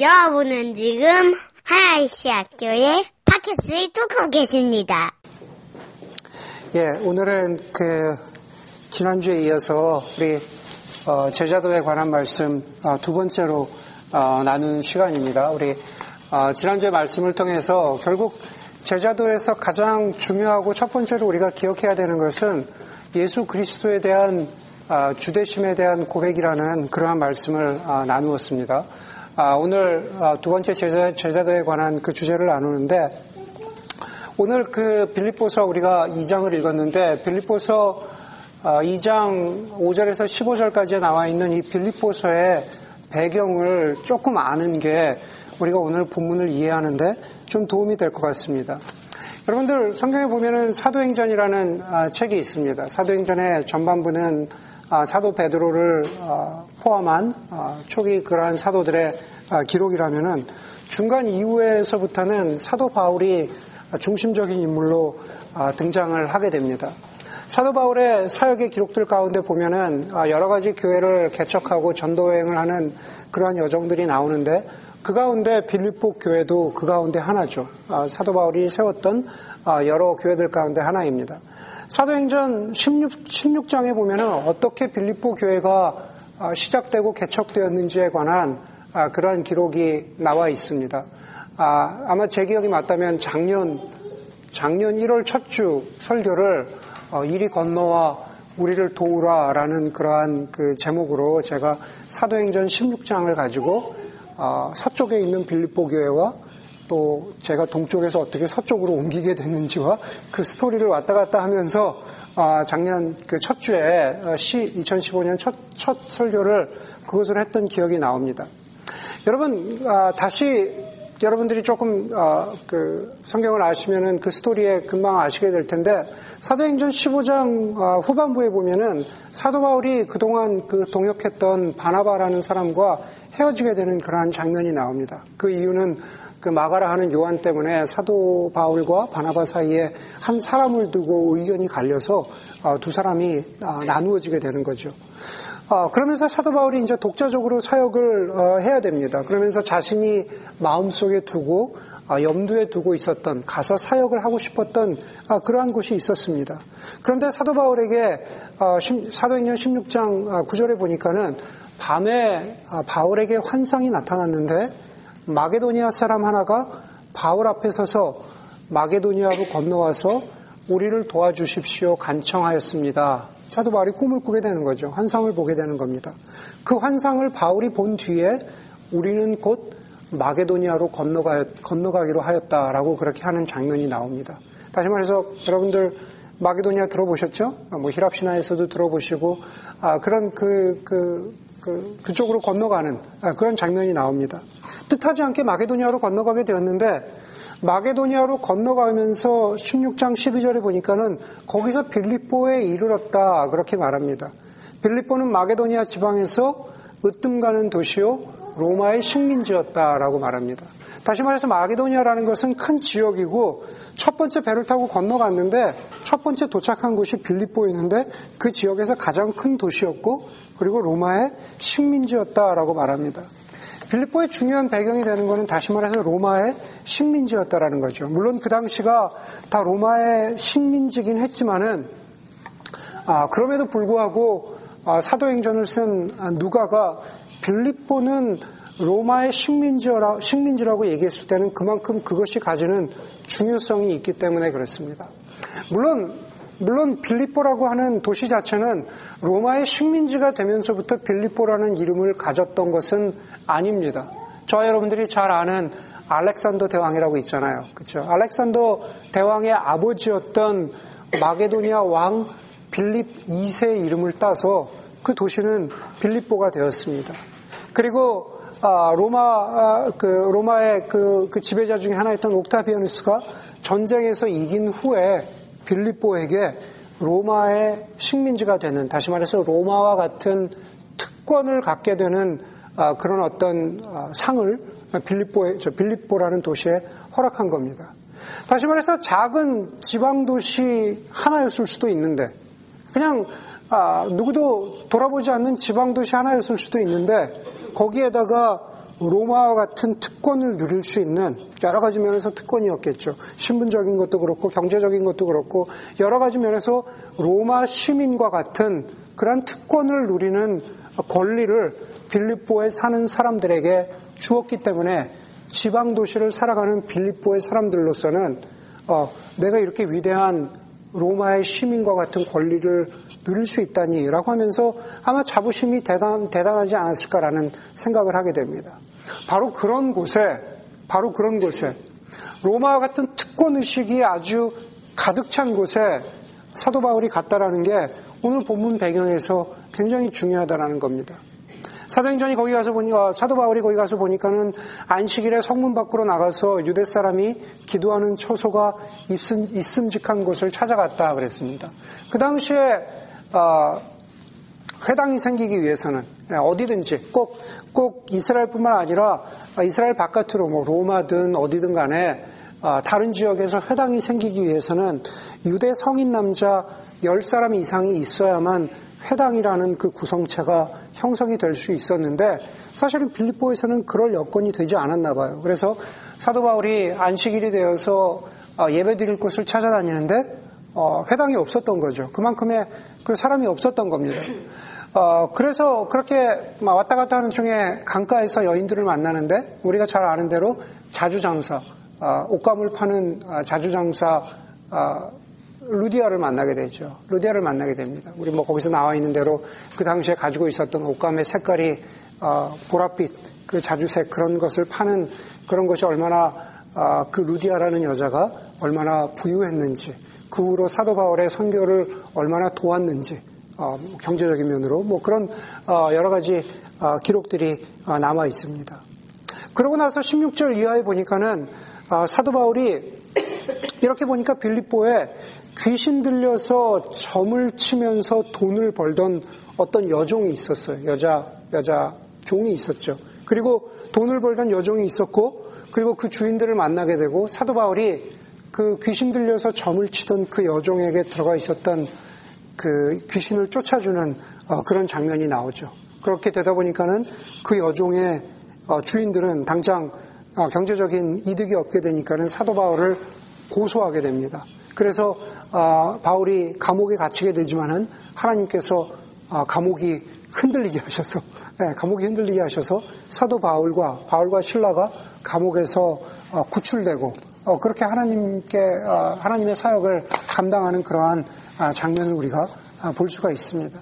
여러분은 지금 하나이시 학교의 팟캐스트를 듣고 계십니다. 예, 오늘은 그 지난주에 이어서 우리 어, 제자도에 관한 말씀 어, 두 번째로 어, 나누는 시간입니다. 우리 어, 지난주에 말씀을 통해서 결국 제자도에서 가장 중요하고 첫 번째로 우리가 기억해야 되는 것은 예수 그리스도에 대한 어, 주대심에 대한 고백이라는 그러한 말씀을 어, 나누었습니다. 아, 오늘 두 번째 제자, 제자도에 관한 그 주제를 나누는데 오늘 그 빌립보서 우리가 2장을 읽었는데 빌립보서 2장 5절에서 15절까지 나와 있는 이 빌립보서의 배경을 조금 아는 게 우리가 오늘 본문을 이해하는데 좀 도움이 될 것 같습니다. 여러분들 성경에 보면은 사도행전이라는 아, 책이 있습니다. 사도행전의 전반부는 아, 사도 베드로를 아, 포함한 초기 그러한 사도들의 기록이라면은 중간 이후에서부터는 사도 바울이 중심적인 인물로 등장을 하게 됩니다. 사도 바울의 사역의 기록들 가운데 보면은 여러 가지 교회를 개척하고 전도 여행을 하는 그러한 여정들이 나오는데 그 가운데 빌립보 교회도 그 가운데 하나죠. 사도 바울이 세웠던 여러 교회들 가운데 하나입니다. 사도행전 16, 16장에 보면 어떻게 빌립보 교회가 아, 시작되고 개척되었는지에 관한 아, 그러한 기록이 나와 있습니다. 아, 아마 제 기억이 맞다면 작년 작년 1월 첫 주 설교를 어, 이리 건너와 우리를 도우라라는 그러한 그 제목으로 제가 사도행전 16장을 가지고 어, 서쪽에 있는 빌립보 교회와 또 제가 동쪽에서 어떻게 서쪽으로 옮기게 됐는지와 그 스토리를 왔다 갔다 하면서 아, 작년 그 첫 주에 어, 시 2015년 첫, 첫 설교를 그것으로 했던 기억이 나옵니다. 여러분 아, 다시 여러분들이 조금 아, 그 성경을 아시면은 그 스토리에 금방 아시게 될 텐데 사도행전 15장 후반부에 보면은 사도 바울이 그동안 그 동역했던 바나바라는 사람과 헤어지게 되는 그러한 장면이 나옵니다. 그 이유는 그 마가라 하는 요한 때문에 사도 바울과 바나바 사이에 한 사람을 두고 의견이 갈려서 어, 두 사람이 아, 나누어지게 되는 거죠. 어, 그러면서 사도 바울이 이제 독자적으로 사역을 어, 해야 됩니다. 그러면서 자신이 마음속에 두고 염두에 두고 있었던 가서 사역을 하고 싶었던 그러한 곳이 있었습니다. 그런데 사도 바울에게 사도행전 16장 9절에 보니까는 밤에 바울에게 환상이 나타났는데 마게도니아 사람 하나가 바울 앞에 서서 마게도니아로 건너와서 우리를 도와주십시오 간청하였습니다. 사도 바울이 꿈을 꾸게 되는 거죠. 환상을 보게 되는 겁니다. 그 환상을 바울이 본 뒤에 우리는 곧 마게도니아로 건너가, 건너가기로 하였다라고 그렇게 하는 장면이 나옵니다. 다시 말해서 여러분들 마게도니아 들어보셨죠? 뭐 히랍 신화에서도 들어보시고 아, 그런 그, 그, 그, 그쪽으로 건너가는 아, 그런 장면이 나옵니다. 뜻하지 않게 마게도니아로 건너가게 되었는데 마게도니아로 건너가면서 16장 12절에 보니까는 거기서 빌립보에 이르렀다 그렇게 말합니다. 빌립보는 마게도니아 지방에서 으뜸 가는 도시요 로마의 식민지였다라고 말합니다. 다시 말해서 마게도니아라는 것은 큰 지역이고 첫 번째 배를 타고 건너갔는데 첫 번째 도착한 곳이 빌립보였는데 그 지역에서 가장 큰 도시였고 그리고 로마의 식민지였다라고 말합니다. 빌립보의 중요한 배경이 되는 것은 다시 말해서 로마의 식민지였다라는 거죠. 물론 그 당시가 다 로마의 식민지긴 했지만은 아, 그럼에도 불구하고 아, 사도행전을 쓴 누가가 빌립보는 로마의 식민지라, 식민지라고 얘기했을 때는 그만큼 그것이 가지는 중요성이 있기 때문에 그렇습니다. 물론 물론 빌립보라고 하는 도시 자체는 로마의 식민지가 되면서부터 빌립보라는 이름을 가졌던 것은 아닙니다. 저 여러분들이 잘 아는 알렉산더 대왕이라고 있잖아요. 그렇죠? 알렉산더 대왕의 아버지였던 마게도니아 왕 빌립 2세의 이름을 따서 그 도시는 빌립보가 되었습니다. 그리고 아, 로마 아, 그 로마의 그, 그 지배자 중에 하나였던 옥타비아누스가 전쟁에서 이긴 후에 빌립보에게 로마의 식민지가 되는 다시 말해서 로마와 같은 특권을 갖게 되는 아, 그런 어떤 아, 상을 빌립보에 저 빌립보라는 도시에 허락한 겁니다. 다시 말해서 작은 지방 도시 하나였을 수도 있는데 그냥 아, 누구도 돌아보지 않는 지방 도시 하나였을 수도 있는데 거기에다가 로마와 같은 특권을 누릴 수 있는 여러 가지 면에서 특권이었겠죠. 신분적인 것도 그렇고 경제적인 것도 그렇고 여러 가지 면에서 로마 시민과 같은 그런 특권을 누리는 권리를 빌립보에 사는 사람들에게 주었기 때문에 지방 도시를 살아가는 빌립보의 사람들로서는 어, 내가 이렇게 위대한 로마의 시민과 같은 권리를 누릴 수 있다니라고 하면서 아마 자부심이 대단, 대단하지 않았을까라는 생각을 하게 됩니다. 바로 그런 곳에, 바로 그런 곳에 로마와 같은 특권 의식이 아주 가득 찬 곳에 사도 바울이 갔다라는 게 오늘 본문 배경에서 굉장히 중요하다라는 겁니다. 사도행전이 거기 가서 보니까 사도 바울이 거기 가서 보니까는 안식일에 성문 밖으로 나가서 유대 사람이 기도하는 초소가 있음, 있음직한 곳을 찾아갔다 그랬습니다. 그 당시에 어, 회당이 생기기 위해서는 어디든지 꼭, 꼭 이스라엘뿐만 아니라 이스라엘 바깥으로 뭐 로마든 어디든 간에 어, 다른 지역에서 회당이 생기기 위해서는 유대 성인 남자 10사람 이상이 있어야만 회당이라는 그 구성체가 형성이 될 수 있었는데 사실은 빌립보에서는 그럴 여건이 되지 않았나 봐요. 그래서 사도 바울이 안식일이 되어서 어, 예배 드릴 곳을 찾아다니는데 어, 회당이 없었던 거죠. 그만큼의 그 사람이 없었던 겁니다. 어, 그래서 그렇게 왔다 갔다 하는 중에 강가에서 여인들을 만나는데 우리가 잘 아는 대로 자주장사, 옷감을 파는 자주장사 루디아를 만나게 되죠. 루디아를 만나게 됩니다. 우리 뭐 거기서 나와 있는 대로 그 당시에 가지고 있었던 옷감의 색깔이 어, 보랏빛, 그 자주색 그런 것을 파는 그런 것이 얼마나 어, 그 루디아라는 여자가 얼마나 부유했는지 그 후로 사도 바울의 선교를 얼마나 도왔는지 어, 경제적인 면으로 뭐 그런 어, 여러 가지 어, 기록들이 어, 남아 있습니다. 그러고 나서 16절 이하에 보니까는 사도 바울이 이렇게 보니까 빌립보에 귀신 들려서 점을 치면서 돈을 벌던 어떤 여종이 있었어요. 여자, 여자 종이 있었죠. 그리고 돈을 벌던 여종이 있었고, 그리고 그 주인들을 만나게 되고, 사도 바울이 그 귀신 들려서 점을 치던 그 여종에게 들어가 있었던 그 귀신을 쫓아주는 어, 그런 장면이 나오죠. 그렇게 되다 보니까는 그 여종의 어, 주인들은 당장 어, 경제적인 이득이 없게 되니까는 사도 바울을 고소하게 됩니다. 그래서 어, 바울이 감옥에 갇히게 되지만은 하나님께서 어, 감옥이 흔들리게 하셔서 네, 감옥이 흔들리게 하셔서 사도 바울과 바울과 신라가 감옥에서 어, 구출되고 어, 그렇게 하나님께 어, 하나님의 사역을 감당하는 그러한 아, 장면을 우리가 아, 볼 수가 있습니다.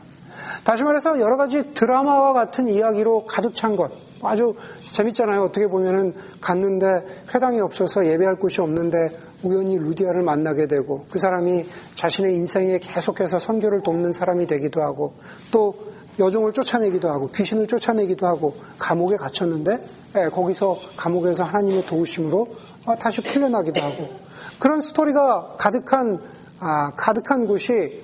다시 말해서 여러 가지 드라마와 같은 이야기로 가득 찬 것. 아주 재밌잖아요. 어떻게 보면은 갔는데 회당이 없어서 예배할 곳이 없는데 우연히 루디아를 만나게 되고 그 사람이 자신의 인생에 계속해서 선교를 돕는 사람이 되기도 하고 또 여종을 쫓아내기도 하고 귀신을 쫓아내기도 하고 감옥에 갇혔는데 예, 거기서 감옥에서 하나님의 도우심으로 어, 다시 풀려나기도 하고 그런 스토리가 가득한 아, 가득한 곳이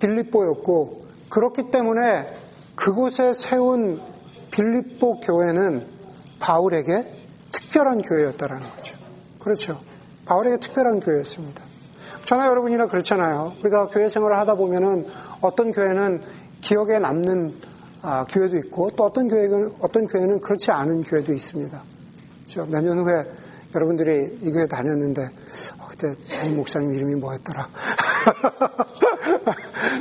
빌립보였고 그렇기 때문에 그곳에 세운 빌립보 교회는 바울에게 특별한 교회였다라는 거죠. 그렇죠. 바울에게 특별한 교회였습니다. 저나 여러분이나 그렇잖아요. 우리가 교회 생활을 하다 보면은 어떤 교회는 기억에 남는 아, 교회도 있고 또 어떤 교회는 어떤 교회는 그렇지 않은 교회도 있습니다. 그렇죠? 몇년 후에 여러분들이 이 교회 다녔는데 어, 그때 담임 목사님 이름이 뭐였더라.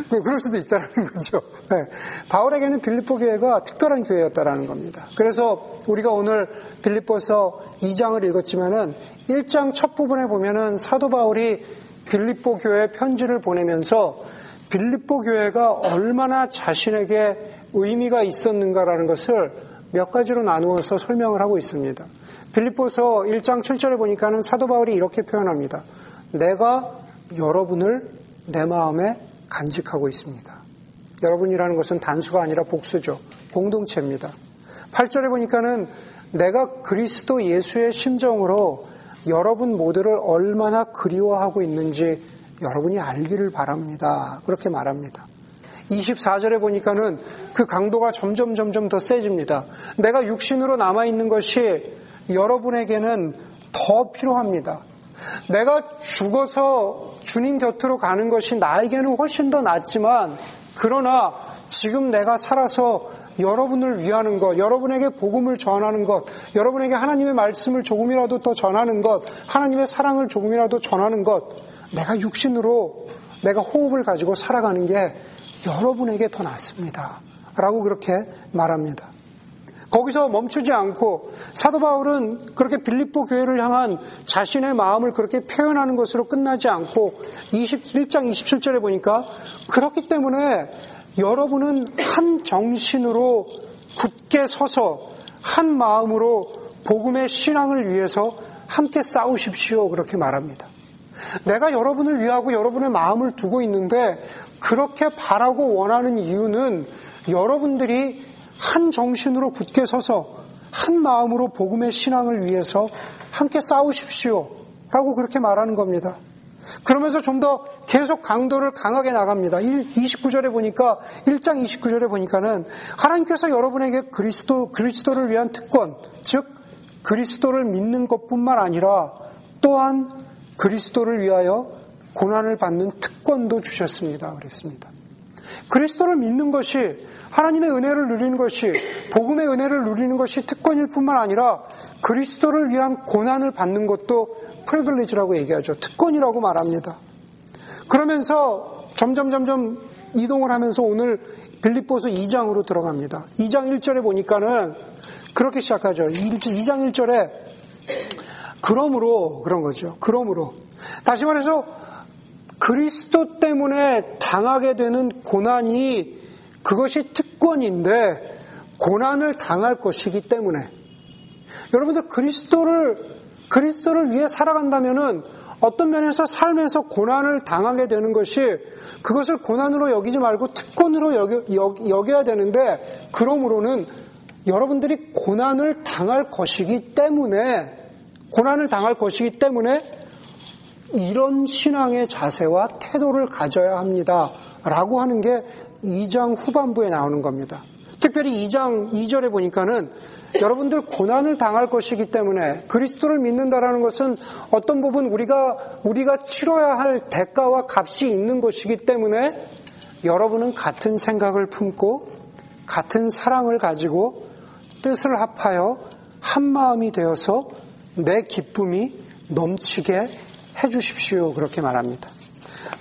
그럴 수도 있다는 거죠. 네. 바울에게는 빌립보 교회가 특별한 교회였다라는 겁니다. 그래서 우리가 오늘 빌립보서 2장을 읽었지만은 1장 첫 부분에 보면은 사도 바울이 빌립보 교회 편지를 보내면서 빌립보 교회가 얼마나 자신에게 의미가 있었는가라는 것을 몇 가지로 나누어서 설명을 하고 있습니다. 빌립보서 1장 7절에 보니까는 사도 바울이 이렇게 표현합니다. 내가 여러분을 내 마음에 간직하고 있습니다. 여러분이라는 것은 단수가 아니라 복수죠. 공동체입니다. 8절에 보니까는 내가 그리스도 예수의 심정으로 여러분 모두를 얼마나 그리워하고 있는지 여러분이 알기를 바랍니다. 그렇게 말합니다. 24절에 보니까는 그 강도가 점점 점점 더 세집니다. 내가 육신으로 남아있는 것이 여러분에게는 더 필요합니다. 내가 죽어서 주님 곁으로 가는 것이 나에게는 훨씬 더 낫지만 그러나 지금 내가 살아서 여러분을 위하는 것, 여러분에게 복음을 전하는 것, 여러분에게 하나님의 말씀을 조금이라도 더 전하는 것, 하나님의 사랑을 조금이라도 전하는 것, 내가 육신으로 내가 호흡을 가지고 살아가는 게 여러분에게 더 낫습니다. 라고 그렇게 말합니다. 거기서 멈추지 않고 사도 바울은 그렇게 빌립보 교회를 향한 자신의 마음을 그렇게 표현하는 것으로 끝나지 않고 21장 27절에 보니까 그렇기 때문에 여러분은 한 정신으로 굳게 서서 한 마음으로 복음의 신앙을 위해서 함께 싸우십시오. 그렇게 말합니다. 내가 여러분을 위하고 여러분의 마음을 두고 있는데 그렇게 바라고 원하는 이유는 여러분들이 한 정신으로 굳게 서서 한 마음으로 복음의 신앙을 위해서 함께 싸우십시오. 라고 그렇게 말하는 겁니다. 그러면서 좀 더 계속 강도를 강하게 나갑니다. 29절에 보니까 1장 29절에 보니까는 하나님께서 여러분에게 그리스도 그리스도를 위한 특권, 즉 그리스도를 믿는 것뿐만 아니라 또한 그리스도를 위하여 고난을 받는 특권도 주셨습니다. 그랬습니다. 그리스도를 믿는 것이 하나님의 은혜를 누리는 것이 복음의 은혜를 누리는 것이 특권일 뿐만 아니라 그리스도를 위한 고난을 받는 것도 privilege라고 얘기하죠. 특권이라고 말합니다. 그러면서 점점 점점 이동을 하면서 오늘 빌립보서 2장으로 들어갑니다. 2장 1절에 보니까는 그렇게 시작하죠. 2장 1절에 그러므로 그런 거죠. 그러므로 다시 말해서 그리스도 때문에 당하게 되는 고난이 그것이 특권인데 고난을 당할 것이기 때문에. 여러분들 그리스도를 그리스도를 위해 살아간다면은 어떤 면에서 삶에서 고난을 당하게 되는 것이 그것을 고난으로 여기지 말고 특권으로 여겨, 여 겨야 되는데 그러므로는 여러분들이 고난을 당할 것이기 때문에 고난을 당할 것이기 때문에 이런 신앙의 자세와 태도를 가져야 합니다. 라고 하는 게 2장 후반부에 나오는 겁니다. 특별히 2장 2절에 보니까는 여러분들 고난을 당할 것이기 때문에 그리스도를 믿는다라는 것은 어떤 부분 우리가 우리가 치러야 할 대가와 값이 있는 것이기 때문에 여러분은 같은 생각을 품고 같은 사랑을 가지고 뜻을 합하여 한 마음이 되어서 내 기쁨이 넘치게 해 주십시오. 그렇게 말합니다.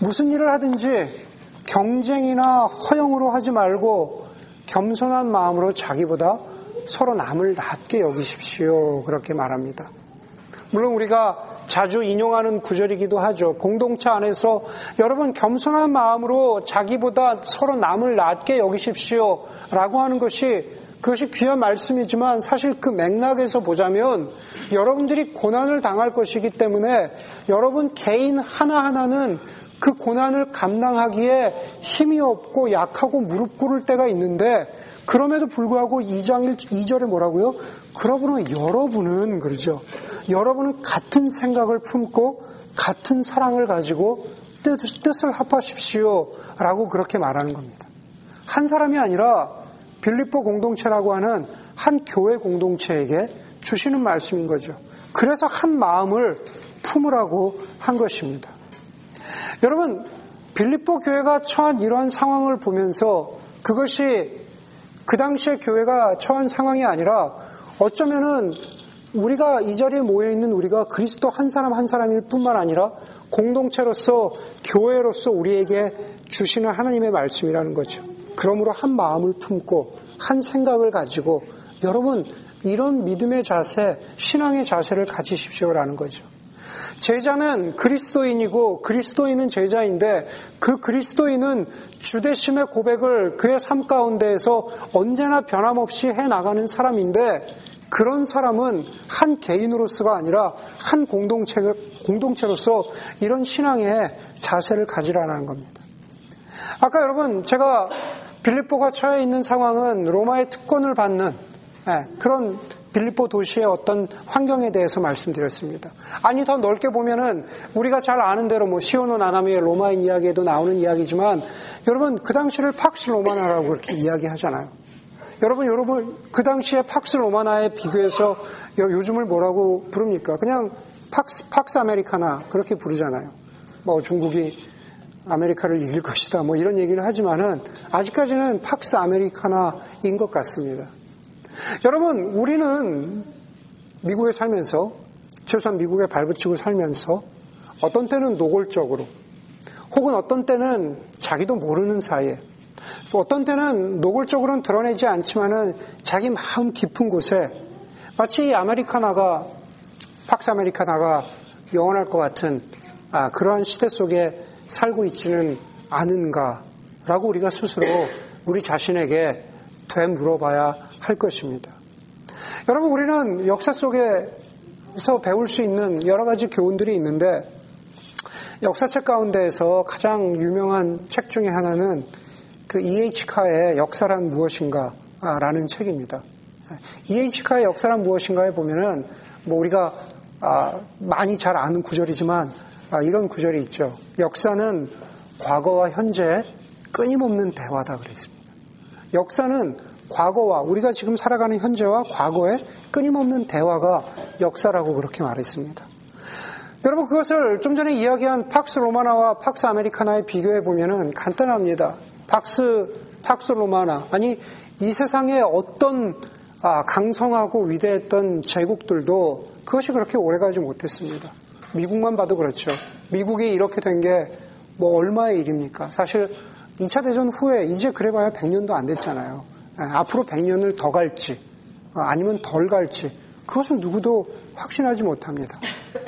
무슨 일을 하든지 경쟁이나 허영으로 하지 말고 겸손한 마음으로 자기보다 서로 남을 낮게 여기십시오. 그렇게 말합니다. 물론 우리가 자주 인용하는 구절이기도 하죠. 공동체 안에서 여러분 겸손한 마음으로 자기보다 서로 남을 낮게 여기십시오. 라고 하는 것이 그것이 귀한 말씀이지만 사실 그 맥락에서 보자면 여러분들이 고난을 당할 것이기 때문에 여러분 개인 하나하나는 그 고난을 감당하기에 힘이 없고 약하고 무릎 꿇을 때가 있는데 그럼에도 불구하고 2장 1, 2절에 뭐라고요? 그러므로 여러분은 그러죠. 여러분은 같은 생각을 품고 같은 사랑을 가지고 뜻, 뜻을 합하십시오. 라고 그렇게 말하는 겁니다. 한 사람이 아니라 빌립보 공동체라고 하는 한 교회 공동체에게 주시는 말씀인 거죠. 그래서 한 마음을 품으라고 한 것입니다. 여러분, 빌립보 교회가 처한 이러한 상황을 보면서 그것이 그 당시에 교회가 처한 상황이 아니라 어쩌면은 우리가 이 자리에 모여 있는 우리가 그리스도 한 사람 한 사람일 뿐만 아니라 공동체로서 교회로서 우리에게 주시는 하나님의 말씀이라는 거죠. 그러므로 한 마음을 품고 한 생각을 가지고 여러분 이런 믿음의 자세, 신앙의 자세를 가지십시오라는 거죠. 제자는 그리스도인이고 그리스도인은 제자인데 그 그리스도인은 주대심의 고백을 그의 삶 가운데에서 언제나 변함없이 해 나가는 사람인데 그런 사람은 한 개인으로서가 아니라 한 공동체, 공동체로서 이런 신앙의 자세를 가지라는 겁니다. 아까 여러분 제가 빌립보가 처해 있는 상황은 로마의 특권을 받는 예, 그런 빌리포 도시의 어떤 환경에 대해서 말씀드렸습니다. 아니 더 넓게 보면은 우리가 잘 아는 대로 뭐 시오노 나나미의 로마인 이야기에도 나오는 이야기지만 여러분 그 당시를 팍스 로마나라고 그렇게 이야기하잖아요. 여러분 여러분 그 당시에 팍스 로마나에 비교해서 요즘을 뭐라고 부릅니까? 그냥 팍스 팍스 아메리카나 그렇게 부르잖아요. 뭐 중국이 아메리카를 이길 것이다. 뭐 이런 얘기를 하지만은 아직까지는 팍스 아메리카나인 것 같습니다. 여러분, 우리는 미국에 살면서 최소한 미국에 발붙이고 살면서 어떤 때는 노골적으로 혹은 어떤 때는 자기도 모르는 사이에 또 어떤 때는 노골적으로는 드러내지 않지만은 자기 마음 깊은 곳에 마치 이 아메리카나가 팍스 아메리카나가 영원할 것 같은 아, 그러한 시대 속에 살고 있지는 않은가라고 우리가 스스로 우리 자신에게 되물어봐야 할 것입니다. 여러분 우리는 역사 속에서 배울 수 있는 여러 가지 교훈들이 있는데 역사책 가운데에서 가장 유명한 책 중에 하나는 그 E.H. 카의 역사란 무엇인가 라는 책입니다. E.H. 카의 역사란 무엇인가에 보면은 뭐 우리가 아, 많이 잘 아는 구절이지만 아, 이런 구절이 있죠. 역사는 과거와 현재의 끊임없는 대화다 그랬습니다. 역사는 과거와 우리가 지금 살아가는 현재와 과거의 끊임없는 대화가 역사라고 그렇게 말했습니다. 여러분 그것을 좀 전에 이야기한 팍스 로마나와 팍스 아메리카나에 비교해 보면은 간단합니다. 팍스 팍스 로마나 아니 이 세상에 어떤 아, 강성하고 위대했던 제국들도 그것이 그렇게 오래가지 못했습니다. 미국만 봐도 그렇죠. 미국이 이렇게 된 게 뭐 얼마의 일입니까? 사실 2차 대전 후에 이제 그래봐야 100년도 안 됐잖아요. 예, 앞으로 100년을 더 갈지 어, 아니면 덜 갈지 그것은 누구도 확신하지 못합니다.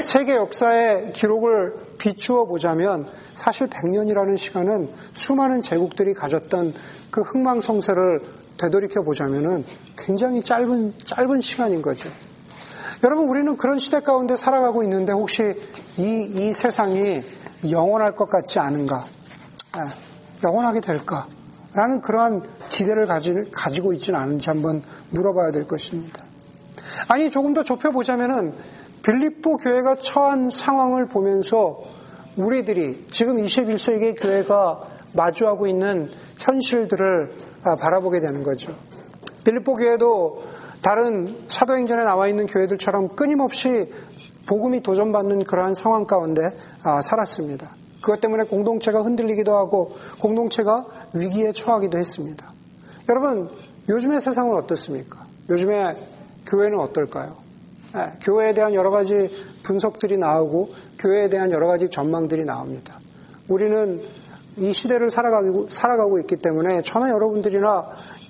세계 역사의 기록을 비추어 보자면 사실 100년이라는 시간은 수많은 제국들이 가졌던 그 흥망성쇠를 되돌이켜 보자면은 굉장히 짧은 짧은 시간인 거죠. 여러분 우리는 그런 시대 가운데 살아가고 있는데 혹시 이, 이 세상이 영원할 것 같지 않은가? 아, 영원하게 될까? 라는 그러한 기대를 가지, 가지 고 있지는 않은지 한번 물어봐야 될 것입니다. 아니 조금 더 좁혀보자면은 빌립보 교회가 처한 상황을 보면서 우리들이 지금 21세기 교회가 마주하고 있는 현실들을 아, 바라보게 되는 거죠. 빌립보 교회도 다른 사도행전에 나와 있는 교회들처럼 끊임없이 복음이 도전받는 그러한 상황 가운데 아, 살았습니다. 그것 때문에 공동체가 흔들리기도 하고 공동체가 위기에 처하기도 했습니다. 여러분, 요즘의 세상은 어떻습니까? 요즘에 교회는 어떨까요? 네, 교회에 대한 여러 가지 분석들이 나오고 교회에 대한 여러 가지 전망들이 나옵니다. 우리는 이 시대를 살아가고, 살아가고 있기 때문에 저나 여러분들이나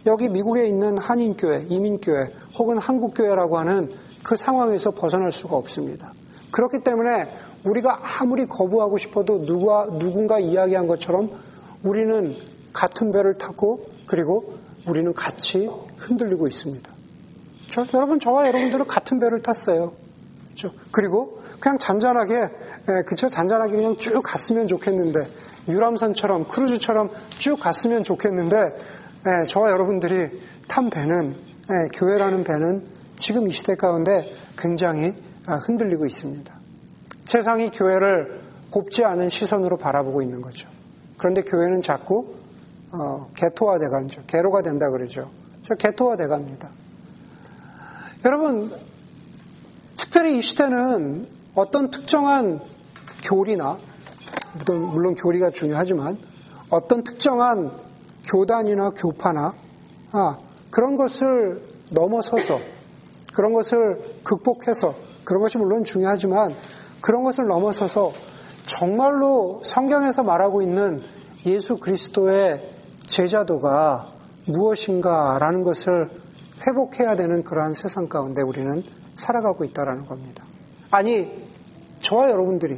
여기 미국에 있는 한인교회, 이민교회 혹은 한국교회라고 하는 그 상황에서 벗어날 수가 없습니다. 그렇기 때문에 우리가 아무리 거부하고 싶어도 누가, 누군가 이야기한 것처럼 우리는 같은 배를 타고 그리고 우리는 같이 흔들리고 있습니다. 저, 여러분, 저와 여러분들은 같은 배를 탔어요. 그렇죠? 그리고 그냥 잔잔하게, 예, 그쵸? 잔잔하게 그냥 쭉 갔으면 좋겠는데, 유람선처럼, 크루즈처럼 쭉 갔으면 좋겠는데, 예, 저와 여러분들이 탄 배는, 예, 교회라는 배는 지금 이 시대 가운데 굉장히 아, 흔들리고 있습니다. 세상이 교회를 곱지 않은 시선으로 바라보고 있는 거죠. 그런데 교회는 자꾸 어, 개토화돼 가죠. 개로가 된다 그러죠. 저 개토화돼 갑니다. 여러분, 특별히 이 시대는 어떤 특정한 교리나 물론 교리가 중요하지만 어떤 특정한 교단이나 교파나 아, 그런 것을 넘어서서 그런 것을 극복해서 그런 것이 물론 중요하지만 그런 것을 넘어서서 정말로 성경에서 말하고 있는 예수 그리스도의 제자도가 무엇인가라는 것을 회복해야 되는 그러한 세상 가운데 우리는 살아가고 있다라는 겁니다. 아니, 저와 여러분들이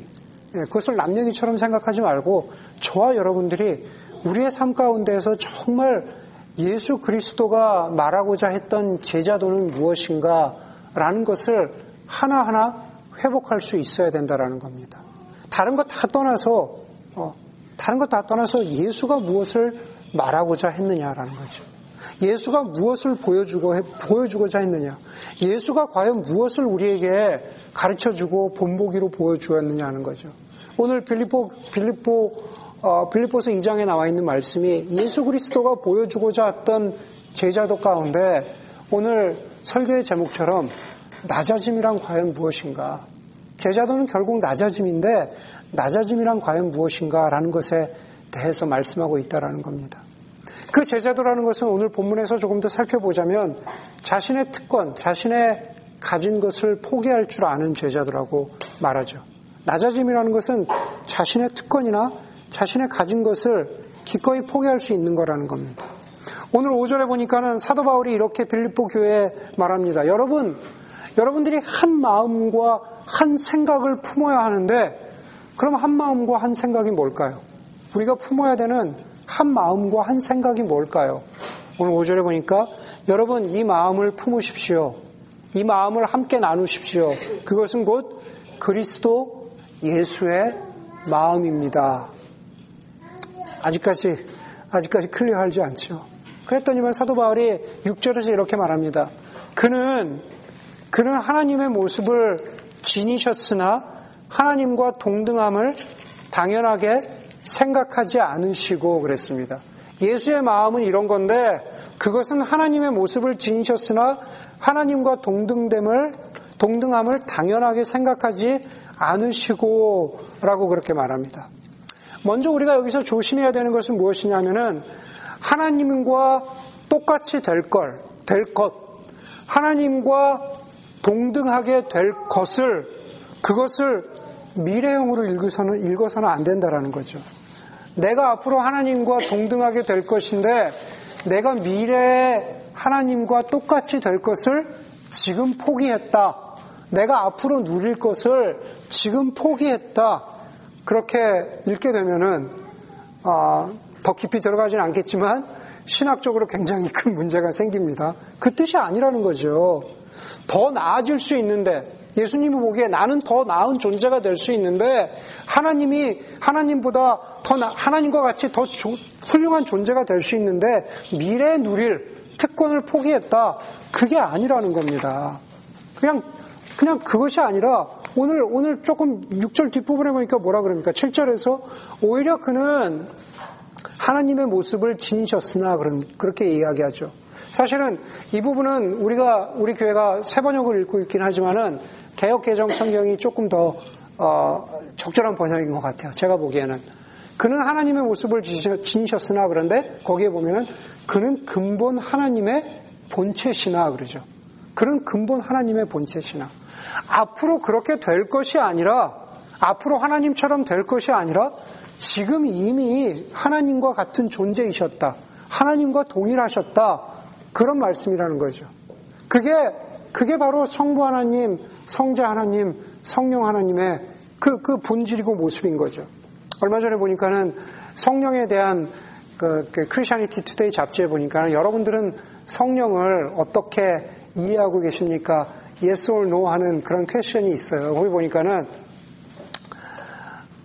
예, 그것을 남 얘기처럼 생각하지 말고 저와 여러분들이 우리의 삶 가운데에서 정말 예수 그리스도가 말하고자 했던 제자도는 무엇인가 라는 것을 하나하나 회복할 수 있어야 된다라는 겁니다. 다른 것 다 떠나서 어, 다른 것 다 떠나서 예수가 무엇을 말하고자 했느냐라는 거죠. 예수가 무엇을 보여주고 보여주고자 했느냐? 예수가 과연 무엇을 우리에게 가르쳐주고 본보기로 보여주었느냐 하는 거죠. 오늘 빌리포 빌리포 어, 빌리포스 2장에 나와 있는 말씀이 예수 그리스도가 보여주고자 했던 제자도 가운데 오늘 설교의 제목처럼 낮아짐이란 과연 무엇인가? 제자도는 결국 낮아짐인데 낮아짐이란 과연 무엇인가라는 것에 대해서 말씀하고 있다라는 겁니다. 그 제자도라는 것은 오늘 본문에서 조금 더 살펴보자면 자신의 특권, 자신의 가진 것을 포기할 줄 아는 제자도라고 말하죠. 낮아짐이라는 것은 자신의 특권이나 자신의 가진 것을 기꺼이 포기할 수 있는 거라는 겁니다. 오늘 5절에 보니까는 사도 바울이 이렇게 빌립보 교회에 말합니다. 여러분, 여러분들이 한 마음과 한 생각을 품어야 하는데 그럼 한 마음과 한 생각이 뭘까요? 우리가 품어야 되는 한 마음과 한 생각이 뭘까요? 오늘 5절에 보니까 여러분 이 마음을 품으십시오. 이 마음을 함께 나누십시오. 그것은 곧 그리스도 예수의 마음입니다. 아직까지 아직까지 클리어하지 않죠. 그랬더니만 사도 바울이 6절에서 이렇게 말합니다. 그는 그는 하나님의 모습을 지니셨으나 하나님과 동등함을 당연하게 생각하지 않으시고 그랬습니다. 예수의 마음은 이런 건데 그것은 하나님의 모습을 지니셨으나 하나님과 동등됨을 동등함을 당연하게 생각하지 않으시고 라고 그렇게 말합니다. 먼저 우리가 여기서 조심해야 되는 것은 무엇이냐면은 하나님과 똑같이 될 걸, 될 것, 하나님과 동등하게 될 것을 그것을 미래형으로 읽어서는 읽어서는 안 된다라는 거죠. 내가 앞으로 하나님과 동등하게 될 것인데 내가 미래에 하나님과 똑같이 될 것을 지금 포기했다. 내가 앞으로 누릴 것을 지금 포기했다. 그렇게 읽게 되면은 어, 더 깊이 들어가지는 않겠지만 신학적으로 굉장히 큰 문제가 생깁니다. 그 뜻이 아니라는 거죠. 더 나아질 수 있는데 예수님이 보기에 나는 더 나은 존재가 될 수 있는데 하나님이 하나님보다 더 나, 하나님과 같이 더 조, 훌륭한 존재가 될 수 있는데 미래에 누릴 특권을 포기했다. 그게 아니라는 겁니다. 그냥 그냥 그것이 아니라 오늘 오늘 조금 6절 뒷부분에 보니까 뭐라 그럽니까? 7절에서 오히려 그는 하나님의 모습을 지니셨으나 그런 그렇게 이야기하죠. 사실은 이 부분은 우리가 우리 교회가 새 번역을 읽고 있긴 하지만은 개혁 개정 성경이 조금 더 어, 적절한 번역인 것 같아요. 제가 보기에는 그는 하나님의 모습을 지니셨으나 그런데 거기에 보면은 그는 근본 하나님의 본체시나 그러죠. 그는 근본 하나님의 본체시나 앞으로 그렇게 될 것이 아니라 앞으로 하나님처럼 될 것이 아니라 지금 이미 하나님과 같은 존재이셨다. 하나님과 동일하셨다. 그런 말씀이라는 거죠. 그게 그게 바로 성부 하나님, 성자 하나님, 성령 하나님의 그, 그 본질이고 모습인 거죠. 얼마 전에 보니까는 성령에 대한 그, 그 Christianity Today 잡지에 보니까 여러분들은 성령을 어떻게 이해하고 계십니까? Yes or no 하는 그런 question이 있어요. 거기 보니까는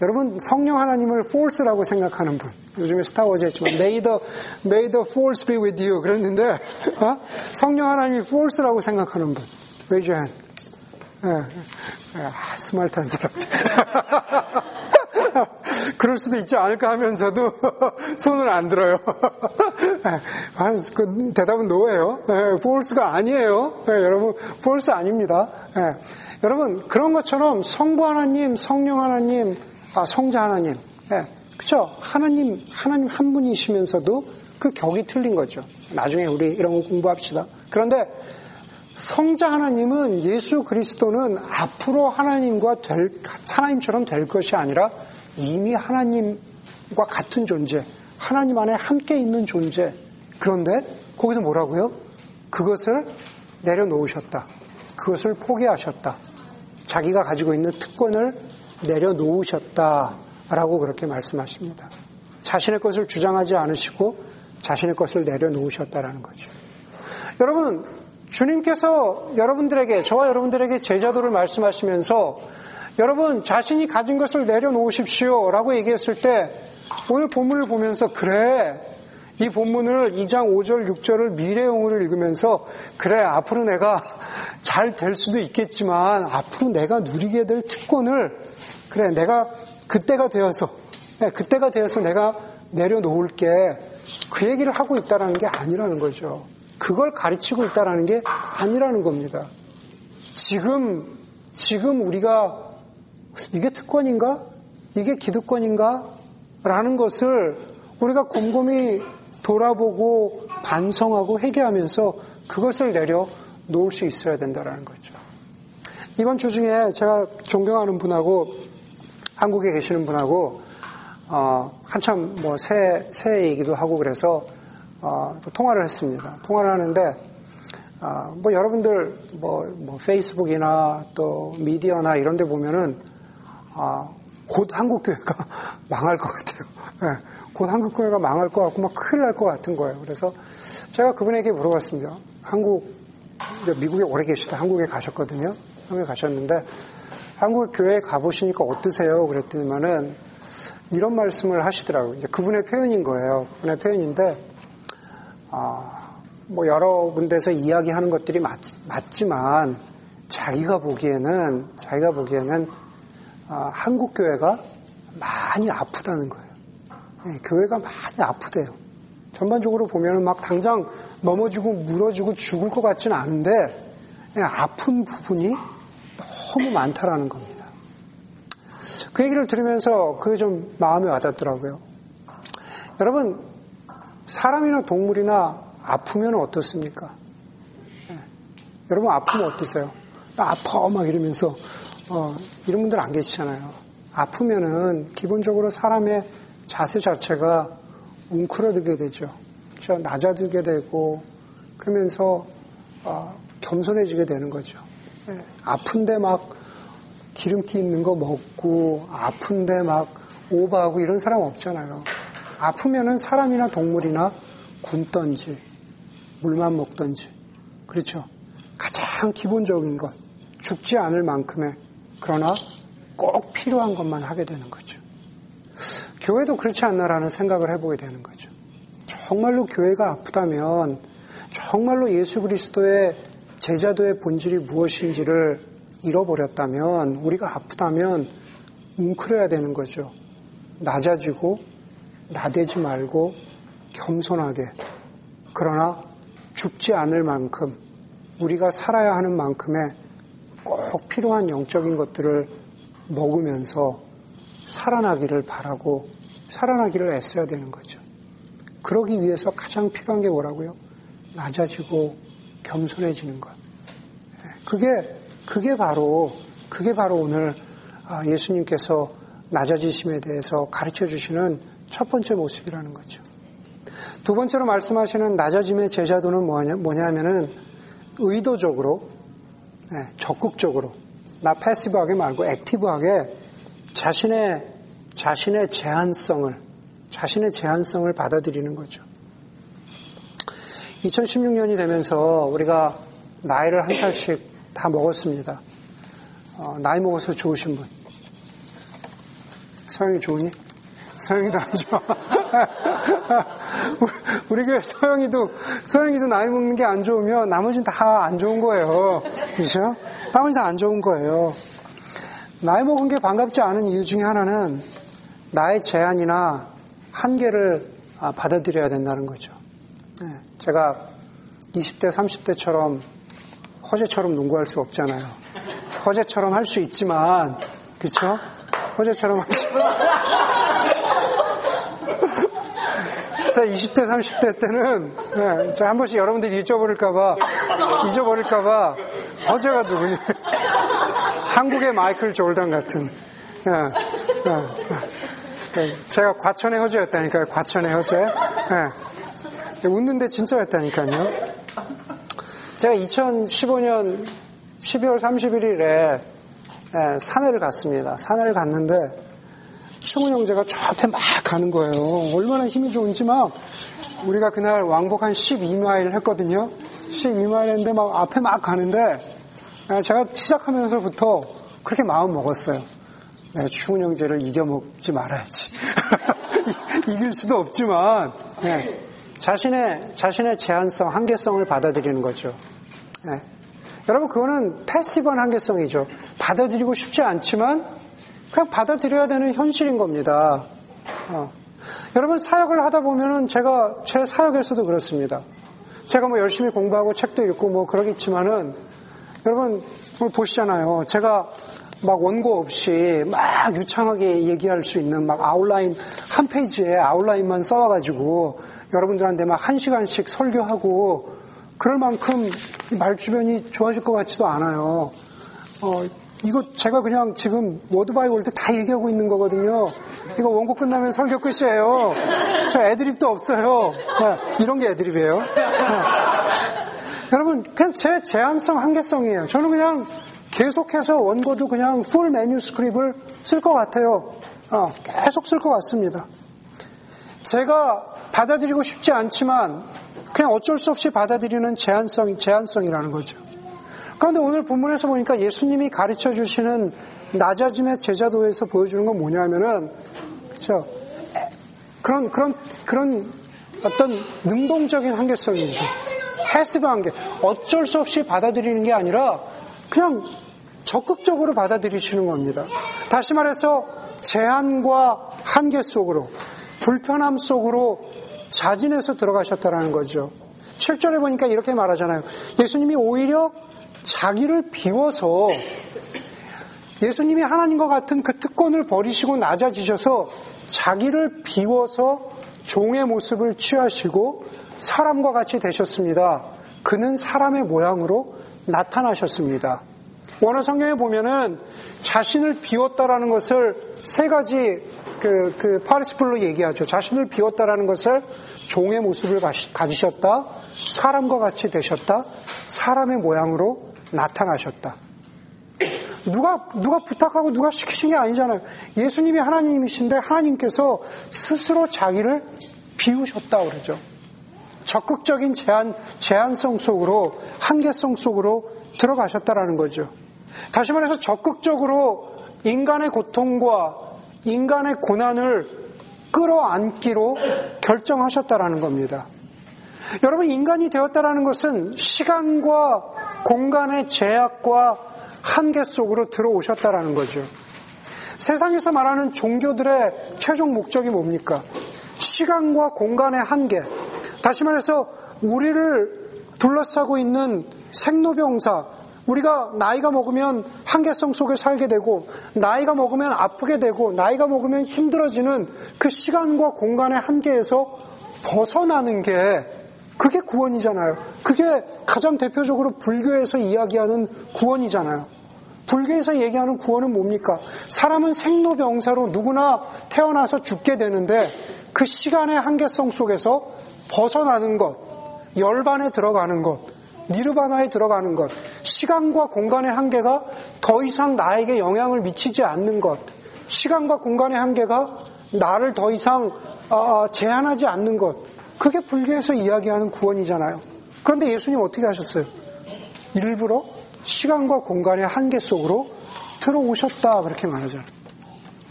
여러분 성령 하나님을 force라고 생각하는 분. 요즘에 스타워즈 했지만 may the, may the force be with you 그랬는데 어? 성령 하나님이 false라고 생각하는 분. raise your hand. 예, 예, 아, 스마트한 사람들. 그럴 수도 있지 않을까 하면서도 손을 안 들어요. 아, 그 대답은 노예요. 예, 폴스가 아니에요. 예, 여러분, 폴스 아닙니다. 예, 여러분, 그런 것처럼 성부 하나님, 성령 하나님, 아, 성자 하나님. 예, 그쵸? 하나님, 하나님 한 분이시면서도 그 격이 틀린 거죠. 나중에 우리 이런 거 공부합시다. 그런데 성자 하나님은 예수 그리스도는 앞으로 하나님과 될, 하나님처럼 될 것이 아니라 이미 하나님과 같은 존재, 하나님 안에 함께 있는 존재. 그런데 거기서 뭐라고요? 그것을 내려놓으셨다. 그것을 포기하셨다. 자기가 가지고 있는 특권을 내려놓으셨다. 라고 그렇게 말씀하십니다. 자신의 것을 주장하지 않으시고 자신의 것을 내려놓으셨다라는 거죠. 여러분, 주님께서 여러분들에게, 저와 여러분들에게 제자도를 말씀하시면서 여러분 자신이 가진 것을 내려놓으십시오 라고 얘기했을 때 오늘 본문을 보면서 그래 이 본문을 2장 5절 6절을 미래용으로 읽으면서 그래 앞으로 내가 잘 될 수도 있겠지만 앞으로 내가 누리게 될 특권을 그래 내가 그때가 되어서 네, 그때가 되어서 내가 내려놓을게 그 얘기를 하고 있다라는 게 아니라는 거죠. 그걸 가르치고 있다라는 게 아니라는 겁니다. 지금 지금 우리가 이게 특권인가? 이게 기득권인가? 라는 것을 우리가 곰곰이 돌아보고 반성하고 회개하면서 그것을 내려 놓을 수 있어야 된다는 거죠. 이번 주 중에 제가 존경하는 분하고 한국에 계시는 분하고 어, 한참 뭐 새, 새 얘기도 하고 그래서 어, 또 통화를 했습니다. 통화를 하는데 어, 뭐 여러분들 뭐, 뭐, 페이스북이나 또 미디어나 이런 데 보면은 어, 곧 한국교회가 망할 것 같아요. 네, 곧 한국교회가 망할 것 같고 막 큰일 날 것 같은 거예요. 그래서 제가 그분에게 물어봤습니다. 한국 미국에 오래 계시다 한국에 가셨거든요. 한국에 가셨는데 한국 교회에 가보시니까 어떠세요? 그랬더니만은 이런 말씀을 하시더라고요. 이제 그분의 표현인 거예요. 그분의 표현인데 아, 뭐 여러 군데서 이야기하는 것들이 맞, 맞지만 자기가 보기에는 자기가 보기에는 아, 한국 교회가 많이 아프다는 거예요. 네, 교회가 많이 아프대요. 전반적으로 보면은 막 당장 넘어지고 물어지고 죽을 것 같지는 않은데 아픈 부분이 너무 많다라는 겁니다. 그 얘기를 들으면서 그게 좀 마음에 와닿더라고요. 여러분, 사람이나 동물이나 아프면 어떻습니까? 네. 여러분 아프면 어떠세요? 나 아파 막 이러면서 어, 이런 분들 안 계시잖아요. 아프면은 기본적으로 사람의 자세 자체가 웅크러들게 되죠. 그렇죠? 낮아들게 되고 그러면서 어, 겸손해지게 되는 거죠. 네. 아픈데 막 기름기 있는 거 먹고 아픈데 막 오버하고 이런 사람 없잖아요. 아프면은 사람이나 동물이나 굶던지 물만 먹던지 그렇죠. 가장 기본적인 것 죽지 않을 만큼의 그러나 꼭 필요한 것만 하게 되는 거죠. 교회도 그렇지 않나라는 생각을 해보게 되는 거죠. 정말로 교회가 아프다면 정말로 예수 그리스도의 제자도의 본질이 무엇인지를 잃어버렸다면 우리가 아프다면 웅크려야 되는 거죠. 낮아지고 나대지 말고 겸손하게 그러나 죽지 않을 만큼 우리가 살아야 하는 만큼의 꼭 필요한 영적인 것들을 먹으면서 살아나기를 바라고 살아나기를 애써야 되는 거죠. 그러기 위해서 가장 필요한 게 뭐라고요? 낮아지고 겸손해지는 것. 예, 그게 그게 바로 그게 바로 오늘 아, 예수님께서 낮아지심에 대해서 가르쳐 주시는 첫 번째 모습이라는 거죠. 두 번째로 말씀하시는 낮아짐의 제자도는 뭐냐, 뭐냐면은 의도적으로, 네, 적극적으로, 나 패시브하게 말고 액티브하게 자신의, 자신의 제한성을, 자신의 제한성을 받아들이는 거죠. 2016년이 되면서 우리가 나이를 한 살씩 다 먹었습니다. 어, 나이 먹어서 좋으신 분. 서영이 좋으니? 서영이도 안 좋아. 우리 교회 서영이도, 서영이도 나이 먹는 게 안 좋으면 나머지는 다 안 좋은 거예요. 그죠? 나머지 다 안 좋은 거예요. 나이 먹은 게 반갑지 않은 이유 중에 하나는 나의 제한이나 한계를 아, 받아들여야 된다는 거죠. 네, 제가 20대, 30대처럼 허재처럼 농구할 수 없잖아요. 허재처럼 할 수 있지만, 그쵸? 허재처럼 할 수. 자, 20대, 30대 때는, 네, 한 번씩 여러분들이 잊어버릴까봐, 잊어버릴까봐, 허재가 누구니? 한국의 마이클 졸단 같은. 네, 네, 네. 제가 과천의 허재였다니까요, 과천의 허재. 웃는데 진짜였다니까요. 제가 2015년 12월 31일에 산에를 갔습니다. 산에를 갔는데, 충훈 형제가 저 앞에 막 가는 거예요. 얼마나 힘이 좋은지 막 우리가 그날 왕복 한 12마일 했거든요. 12마일 했는데 막 앞에 막 가는데 제가 시작하면서부터 그렇게 마음 먹었어요. 내가 충훈 형제를 이겨먹지 말아야지. 이길 수도 없지만 네. 자신의 자신의 제한성, 한계성을 받아들이는 거죠. 네. 여러분 그거는 패시브한 한계성이죠. 받아들이고 싶지 않지만 그냥 받아들여야 되는 현실인 겁니다. 어. 여러분 사역을 하다 보면은 제가 제 사역에서도 그렇습니다. 제가 뭐 열심히 공부하고 책도 읽고 뭐 그러겠지만은 여러분 오늘 보시잖아요. 제가 막 원고 없이 막 유창하게 얘기할 수 있는 막 아웃라인 한 페이지에 아웃라인만 써와가지고 여러분들한테 막 한 시간씩 설교하고 그럴 만큼 말 주변이 좋아질 것 같지도 않아요. 어, 이거 제가 그냥 지금 word by word 다 얘기하고 있는 거거든요. 이거 원고 끝나면 설교 끝이에요. 저 애드립도 없어요. 네, 이런 게 애드립이에요. 네. 여러분, 그냥 제 제한성, 한계성이에요. 저는 그냥 계속해서 원고도 그냥 full manuscript을 쓸 것 같아요. 어, 계속 쓸 것 같습니다. 제가 받아들이고 싶지 않지만 그냥 어쩔 수 없이 받아들이는 제한성, 제한성이라는 거죠. 그런데 오늘 본문에서 보니까 예수님이 가르쳐 주시는 낮아짐의 제자도에서 보여주는 건 뭐냐면은, 그죠 그런, 그런, 그런 어떤 능동적인 한계성이죠. 패스브 한계. 어쩔 수 없이 받아들이는 게 아니라 그냥 적극적으로 받아들이시는 겁니다. 다시 말해서 제한과 한계 속으로, 불편함 속으로 자진해서 들어가셨다라는 거죠. 7절에 보니까 이렇게 말하잖아요. 예수님이 오히려 자기를 비워서 예수님이 하나님과 같은 그 특권을 버리시고 낮아지셔서 자기를 비워서 종의 모습을 취하시고 사람과 같이 되셨습니다. 그는 사람의 모양으로 나타나셨습니다. 원어 성경에 보면은 자신을 비웠다라는 것을 세 가지 그, 그 파리스플로 얘기하죠. 자신을 비웠다라는 것을 종의 모습을 가지셨다, 사람과 같이 되셨다, 사람의 모양으로 나타나셨다. 누가, 누가 부탁하고 누가 시키신 게 아니잖아요. 예수님이 하나님이신데 하나님께서 스스로 자기를 비우셨다 그러죠. 적극적인 제한, 제한성 속으로, 한계성 속으로 들어가셨다라는 거죠. 다시 말해서 적극적으로 인간의 고통과 인간의 고난을 끌어안기로 결정하셨다라는 겁니다. 여러분, 인간이 되었다라는 것은 시간과 공간의 제약과 한계 속으로 들어오셨다라는 거죠. 세상에서 말하는 종교들의 최종 목적이 뭡니까? 시간과 공간의 한계. 다시 말해서 우리를 둘러싸고 있는 생로병사, 우리가 나이가 먹으면 한계성 속에 살게 되고, 나이가 먹으면 아프게 되고, 나이가 먹으면 힘들어지는 그 시간과 공간의 한계에서 벗어나는 게 그게 구원이잖아요. 그게 가장 대표적으로 불교에서 이야기하는 구원이잖아요. 불교에서 얘기하는 구원은 뭡니까? 사람은 생로병사로 누구나 태어나서 죽게 되는데 그 시간의 한계성 속에서 벗어나는 것, 열반에 들어가는 것, 니르바나에 들어가는 것, 시간과 공간의 한계가 더 이상 나에게 영향을 미치지 않는 것, 시간과 공간의 한계가 나를 더 이상 어, 어, 제한하지 않는 것, 그게 불교에서 이야기하는 구원이잖아요. 그런데 예수님 어떻게 하셨어요? 일부러 시간과 공간의 한계 속으로 들어오셨다 그렇게 말하잖아요.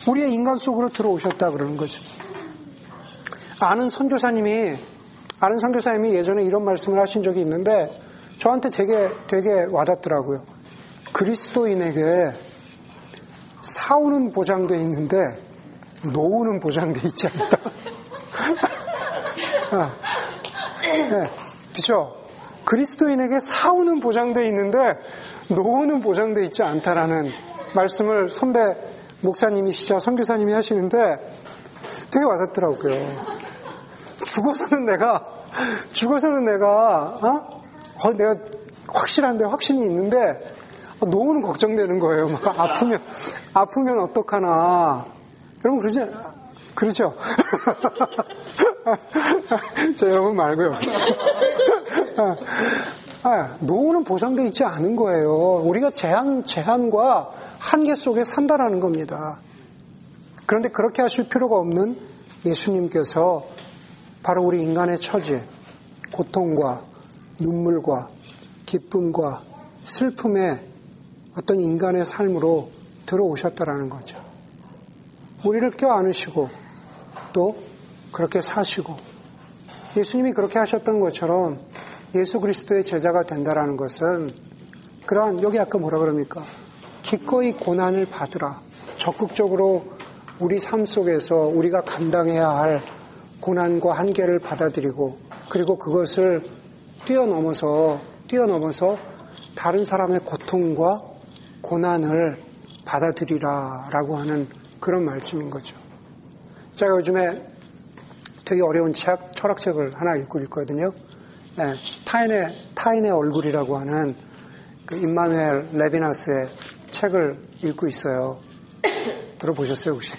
우리의 인간 속으로 들어오셨다 그러는 거죠. 아는 선교사님이 아는 선교사님이 예전에 이런 말씀을 하신 적이 있는데 저한테 되게 되게 와닿더라고요. 그리스도인에게 사오는 보장돼 있는데 노우는 보장돼 있지 않다. 네, 그렇죠? 그리스도인에게 사오는 보장돼 있는데 노후는 보장돼 있지 않다라는 말씀을 선배 목사님이시자 선교사님이 하시는데 되게 와닿더라고요. 죽어서는 내가 죽어서는 내가 어? 어 내가 확실한데 확신이 있는데 어, 노후는 걱정되는 거예요. 막 아프면 아프면 어떡하나. 여러분 그러지 그렇죠? 저 여러분 말고요. 아, 노후는 보상되어 있지 않은 거예요. 우리가 제한, 제한과 한계 속에 산다라는 겁니다. 그런데 그렇게 하실 필요가 없는 예수님께서 바로 우리 인간의 처지, 고통과 눈물과 기쁨과 슬픔의 어떤 인간의 삶으로 들어오셨다라는 거죠. 우리를 껴안으시고 또 그렇게 사시고 예수님이 그렇게 하셨던 것처럼 예수 그리스도의 제자가 된다라는 것은 그러한 여기 아까 뭐라 그럽니까? 기꺼이 고난을 받으라. 적극적으로 우리 삶 속에서 우리가 감당해야 할 고난과 한계를 받아들이고 그리고 그것을 뛰어넘어서 뛰어넘어서 다른 사람의 고통과 고난을 받아들이라라고 하는 그런 말씀인 거죠. 제가 요즘에 되게 어려운 책, 철학책을 하나 읽고 있거든요. 네, 타인의, 타인의 얼굴이라고 하는 그 임마누엘 레비나스의 책을 읽고 있어요. 들어보셨어요, 혹시?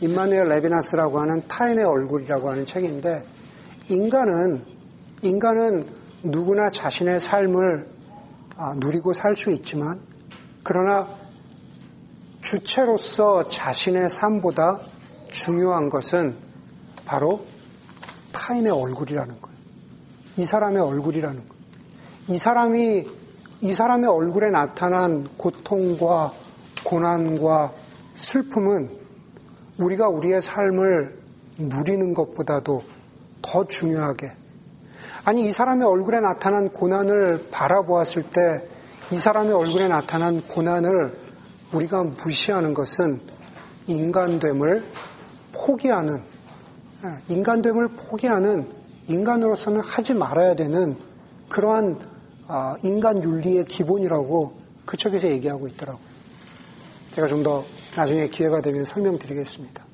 임마누엘 레비나스라고 하는 타인의 얼굴이라고 하는 책인데, 인간은, 인간은 누구나 자신의 삶을 아, 누리고 살 수 있지만, 그러나 주체로서 자신의 삶보다 중요한 것은 바로 타인의 얼굴이라는 거예요. 이 사람의 얼굴이라는 거예요. 이 사람이, 이 사람의 얼굴에 나타난 고통과 고난과 슬픔은 우리가 우리의 삶을 누리는 것보다도 더 중요하게 아니 이 사람의 얼굴에 나타난 고난을 바라보았을 때 이 사람의 얼굴에 나타난 고난을 우리가 무시하는 것은 인간됨을 포기하는 예, 인간됨을 포기하는 인간으로서는 하지 말아야 되는 그러한 아, 인간 윤리의 기본이라고 그 책에서 얘기하고 있더라고요. 제가 좀 더 나중에 기회가 되면 설명드리겠습니다.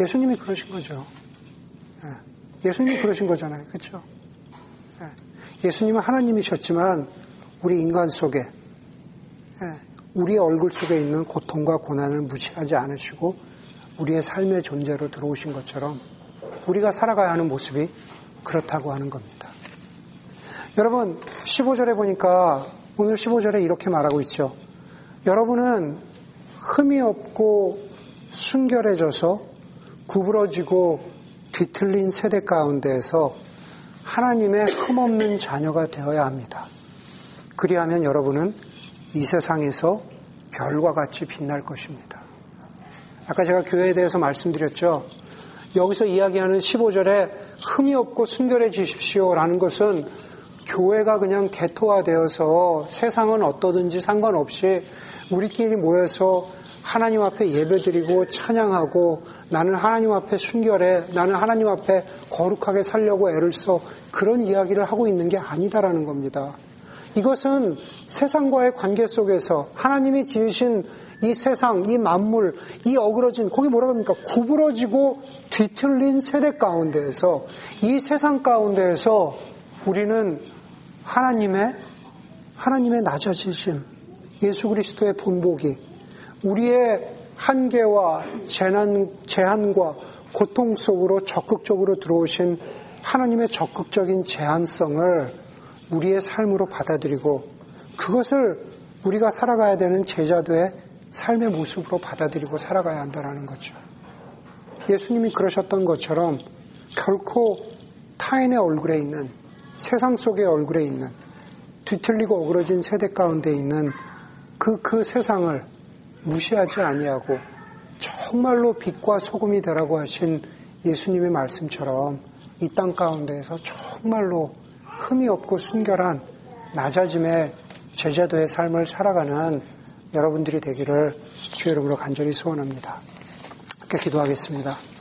예수님이 그러신 거죠. 예, 예수님이 그러신 거잖아요. 그렇죠? 예수님은 하나님이셨지만 우리 인간 속에 우리의 얼굴 속에 있는 고통과 고난을 무시하지 않으시고 우리의 삶의 존재로 들어오신 것처럼 우리가 살아가야 하는 모습이 그렇다고 하는 겁니다. 여러분, 15절에 보니까 오늘 15절에 이렇게 말하고 있죠. 여러분은 흠이 없고 순결해져서 구부러지고 뒤틀린 세대 가운데에서 하나님의 흠없는 자녀가 되어야 합니다. 그리하면 여러분은 이 세상에서 별과 같이 빛날 것입니다. 아까 제가 교회에 대해서 말씀드렸죠. 여기서 이야기하는 15절에 흠이 없고 순결해지십시오 라는 것은 교회가 그냥 개토화되어서 세상은 어떠든지 상관없이 우리끼리 모여서 하나님 앞에 예배드리고 찬양하고 나는 하나님 앞에 순결해 나는 하나님 앞에 거룩하게 살려고 애를 써 그런 이야기를 하고 있는 게 아니다라는 겁니다. 이것은 세상과의 관계 속에서 하나님이 지으신 이 세상, 이 만물, 이 어그러진, 거기 뭐라 그럽니까? 구부러지고 뒤틀린 세대 가운데에서 이 세상 가운데에서 우리는 하나님의, 하나님의 낮아지심, 예수 그리스도의 본보기, 우리의 한계와 재난, 제한과 고통 속으로 적극적으로 들어오신 하나님의 적극적인 제한성을 우리의 삶으로 받아들이고 그것을 우리가 살아가야 되는 제자도의 삶의 모습으로 받아들이고 살아가야 한다는 거죠. 예수님이 그러셨던 것처럼 결코 타인의 얼굴에 있는 세상 속의 얼굴에 있는 뒤틀리고 어그러진 세대 가운데 있는 그, 그 세상을 무시하지 아니하고 정말로 빛과 소금이 되라고 하신 예수님의 말씀처럼 이 땅 가운데에서 정말로 흠이 없고 순결한 낮아짐의 제자도의 삶을 살아가는 여러분들이 되기를 주의 이름으로 간절히 소원합니다. 함께 기도하겠습니다.